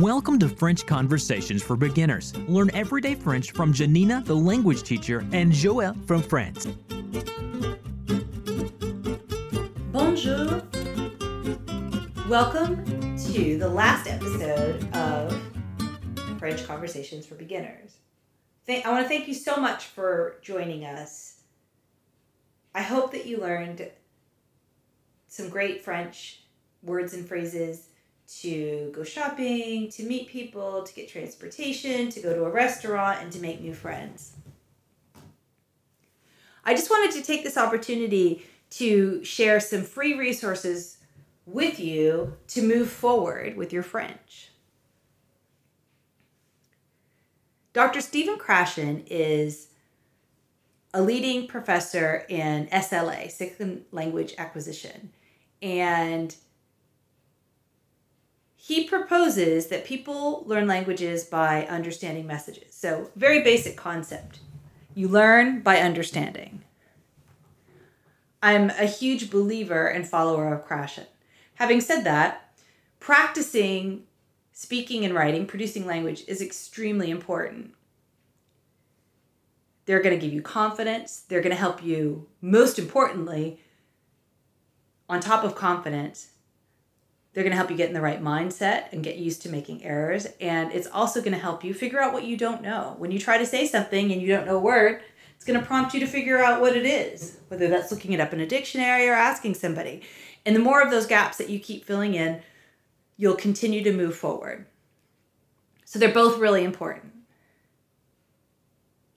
Welcome to French Conversations for Beginners. Learn everyday French from Janina, the language teacher, and Joël from France. Bonjour. Welcome to the last episode of French Conversations for Beginners. I want to thank you so much for joining us. I hope that you learned some great French words and phrases to go shopping, to meet people, to get transportation, to go to a restaurant, and to make new friends. I just wanted to take this opportunity to share some free resources with you to move forward with your French. Dr. Stephen Krashen is a leading professor in SLA, Second Language Acquisition, and he proposes that people learn languages by understanding messages. So, very basic concept. You learn by understanding. I'm a huge believer and follower of Krashen. Having said that, practicing speaking and writing, producing language is extremely important. They're going to give you confidence. They're going to help you, most importantly, on top of confidence, they're going to help you get in the right mindset and get used to making errors. And it's also going to help you figure out what you don't know. When you try to say something and you don't know a word, it's going to prompt you to figure out what it is, whether that's looking it up in a dictionary or asking somebody. And the more of those gaps that you keep filling in, you'll continue to move forward. So they're both really important.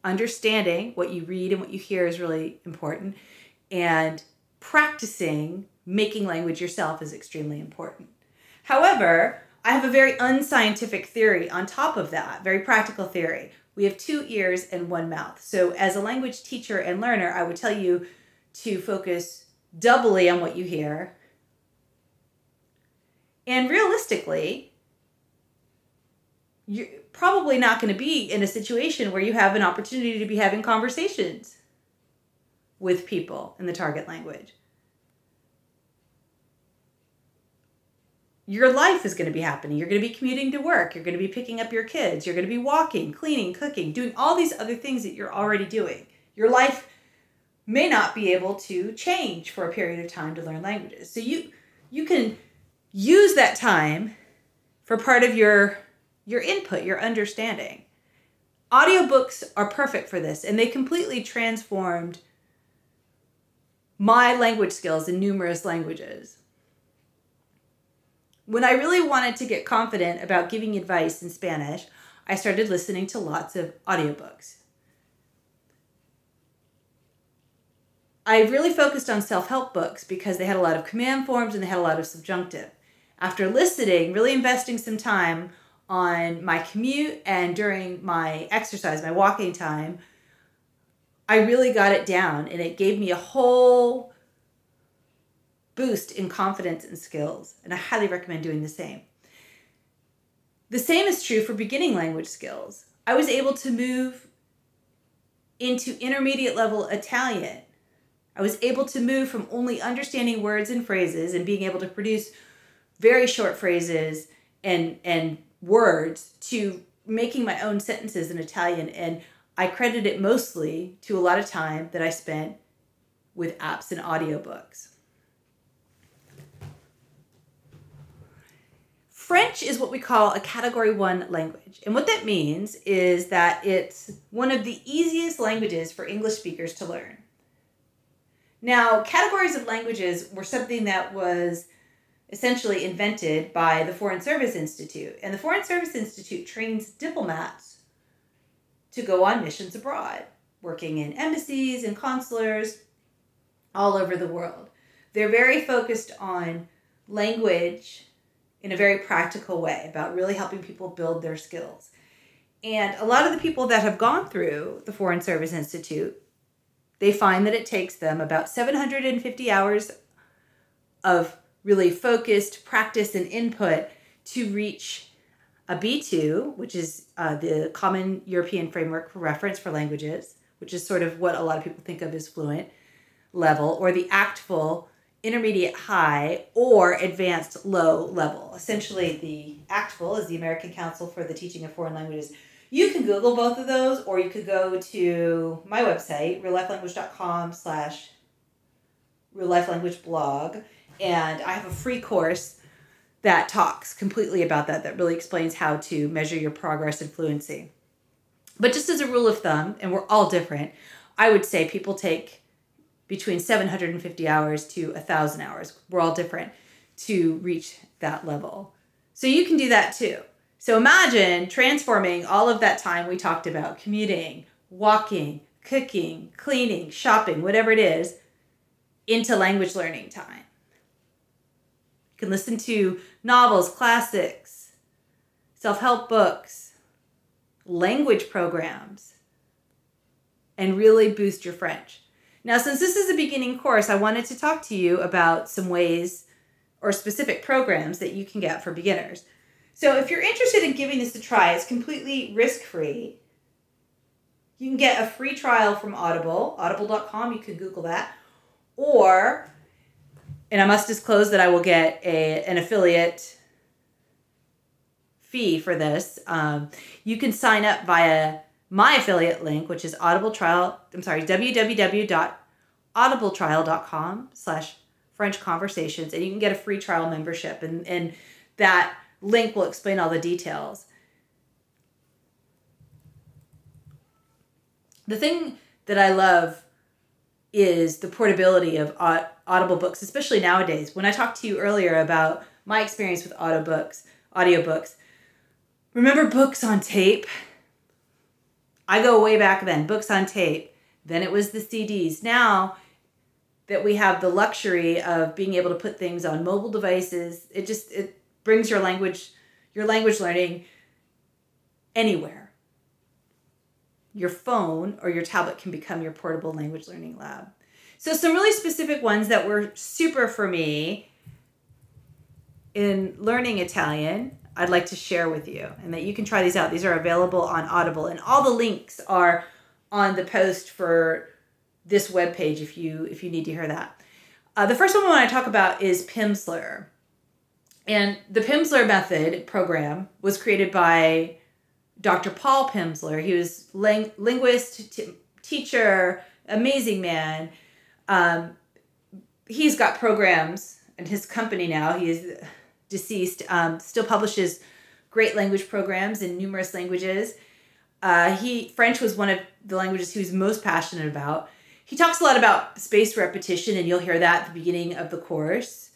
Understanding what you read and what you hear is really important. And practicing making language yourself is extremely important. However, I have a very unscientific theory on top of that, very practical theory. We have two ears and one mouth. So, as a language teacher and learner, I would tell you to focus doubly on what you hear. And realistically, you're probably not going to be in a situation where you have an opportunity to be having conversations with people in the target language. Your life is going to be happening. You're going to be commuting to work. You're going to be picking up your kids. You're going to be walking, cleaning, cooking, doing all these other things that you're already doing. Your life may not be able to change for a period of time to learn languages. So you you can use that time for part of your your input, your understanding. Audiobooks are perfect for this and they completely transformed my language skills in numerous languages when I really wanted to get confident about giving advice in Spanish, I started listening to lots of audiobooks. I really focused on self help books because they had a lot of command forms and they had a lot of subjunctive. After listening, really investing some time on my commute and during my exercise, my walking time, I really got it down and it gave me a whole boost in confidence and skills, and I highly recommend doing the same. The same is true for beginning language skills. I was able to move into intermediate level Italian. I was able to move from only understanding words and phrases and being able to produce very short phrases and and words to making my own sentences in Italian and I credit it mostly to a lot of time that I spent with apps and audiobooks. French is what we call a category one language. And what that means is that it's one of the easiest languages for English speakers to learn. Now, categories of languages were something that was essentially invented by the Foreign Service Institute. And the Foreign Service Institute trains diplomats to go on missions abroad, working in embassies and consulars all over the world. They're very focused on language in a very practical way about really helping people build their skills. And a lot of the people that have gone through the Foreign Service Institute, they find that it takes them about 750 hours of really focused practice and input to reach a B2, which is uh, the Common European Framework for Reference for Languages, which is sort of what a lot of people think of as fluent level, or the ACTFL intermediate high, or advanced low level. Essentially, the ACTFL is the American Council for the Teaching of Foreign Languages. You can Google both of those, or you could go to my website, reallifelanguage.com slash real life language blog, and I have a free course that talks completely about that, that really explains how to measure your progress and fluency. But just as a rule of thumb, and we're all different, I would say people take between 750 hours to 1,000 hours. We're all different to reach that level. So you can do that too. So imagine transforming all of that time we talked about commuting, walking, cooking, cleaning, shopping, whatever it is, into language learning time. You can listen to novels, classics, self help books, language programs, and really boost your French. Now, since this is a beginning course, I wanted to talk to you about some ways or specific programs that you can get for beginners. So, if you're interested in giving this a try, it's completely risk free. You can get a free trial from Audible, audible.com. You can Google that. Or and I must disclose that I will get a an affiliate fee for this. Um, you can sign up via my affiliate link, which is Audible Trial. I'm sorry, www.audibletrial.com slash French Conversations, and you can get a free trial membership, and and that link will explain all the details. The thing that I love is the portability of audible books especially nowadays when i talked to you earlier about my experience with audiobooks audiobooks remember books on tape i go way back then books on tape then it was the cds now that we have the luxury of being able to put things on mobile devices it just it brings your language your language learning anywhere your phone or your tablet can become your portable language learning lab. So, some really specific ones that were super for me in learning Italian, I'd like to share with you, and that you can try these out. These are available on Audible, and all the links are on the post for this web page if you if you need to hear that. Uh, the first one I want to talk about is Pimsleur. And the Pimsleur method program was created by Dr. Paul Pimsleur. He was ling- linguist, t- teacher, amazing man. Um, he's got programs and his company now. He is deceased. Um, still publishes great language programs in numerous languages. Uh, he French was one of the languages he was most passionate about. He talks a lot about spaced repetition, and you'll hear that at the beginning of the course.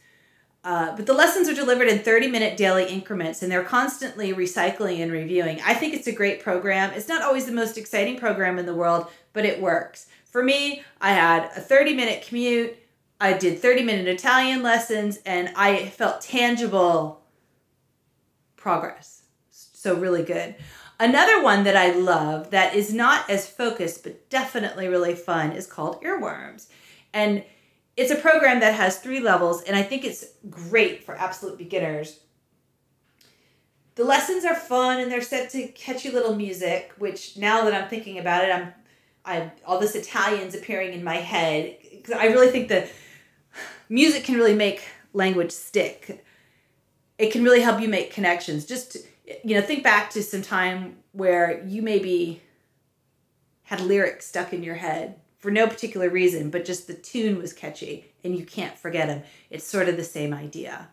Uh, but the lessons are delivered in 30 minute daily increments and they're constantly recycling and reviewing. I think it's a great program. It's not always the most exciting program in the world, but it works. For me, I had a 30 minute commute, I did 30 minute Italian lessons, and I felt tangible progress. So, really good. Another one that I love that is not as focused but definitely really fun is called Earworms. And it's a program that has three levels, and I think it's great for absolute beginners. The lessons are fun and they're set to catchy little music, which now that I'm thinking about it, I'm I all this Italian's appearing in my head because I really think that music can really make language stick. It can really help you make connections. Just you know, think back to some time where you maybe had lyrics stuck in your head for no particular reason, but just the tune was catchy and you can't forget them. It's sort of the same idea.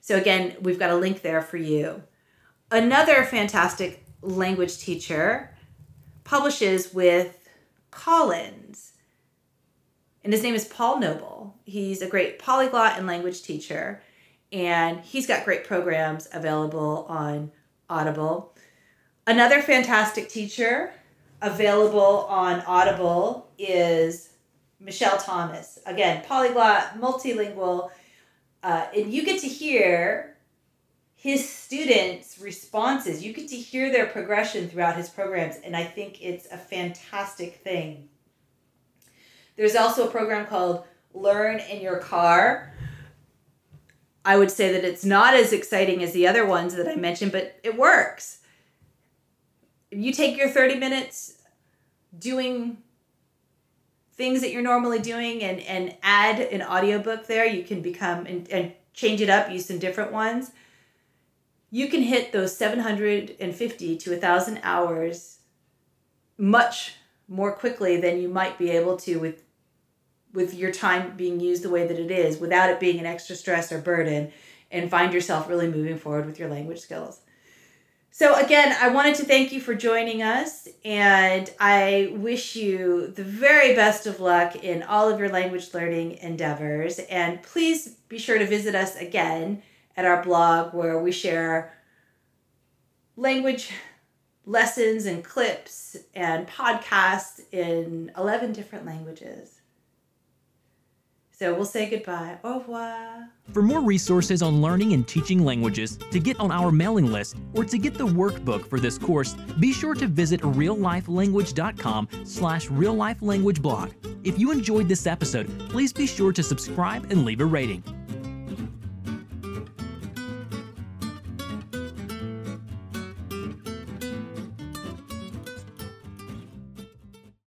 So, again, we've got a link there for you. Another fantastic language teacher publishes with Collins, and his name is Paul Noble. He's a great polyglot and language teacher, and he's got great programs available on Audible. Another fantastic teacher available on Audible is Michel Thomas. Again, polyglot, multilingual, uh, and you get to hear his students' responses. You get to hear their progression throughout his programs, and I think it's a fantastic thing. There's also a program called Learn in Your Car. I would say that it's not as exciting as the other ones that I mentioned, but it works you take your 30 minutes doing things that you're normally doing and, and add an audiobook there. You can become and, and change it up, use some different ones. You can hit those 750 to 1,000 hours much more quickly than you might be able to with with your time being used the way that it is without it being an extra stress or burden and find yourself really moving forward with your language skills. So, again, I wanted to thank you for joining us, and I wish you the very best of luck in all of your language learning endeavors. And please be sure to visit us again at our blog where we share language lessons and clips and podcasts in 11 different languages. So we'll say goodbye. Au revoir. For more resources on learning and teaching languages, to get on our mailing list, or to get the workbook for this course, be sure to visit reallifelanguage.com slash reallifelanguageblog. If you enjoyed this episode, please be sure to subscribe and leave a rating.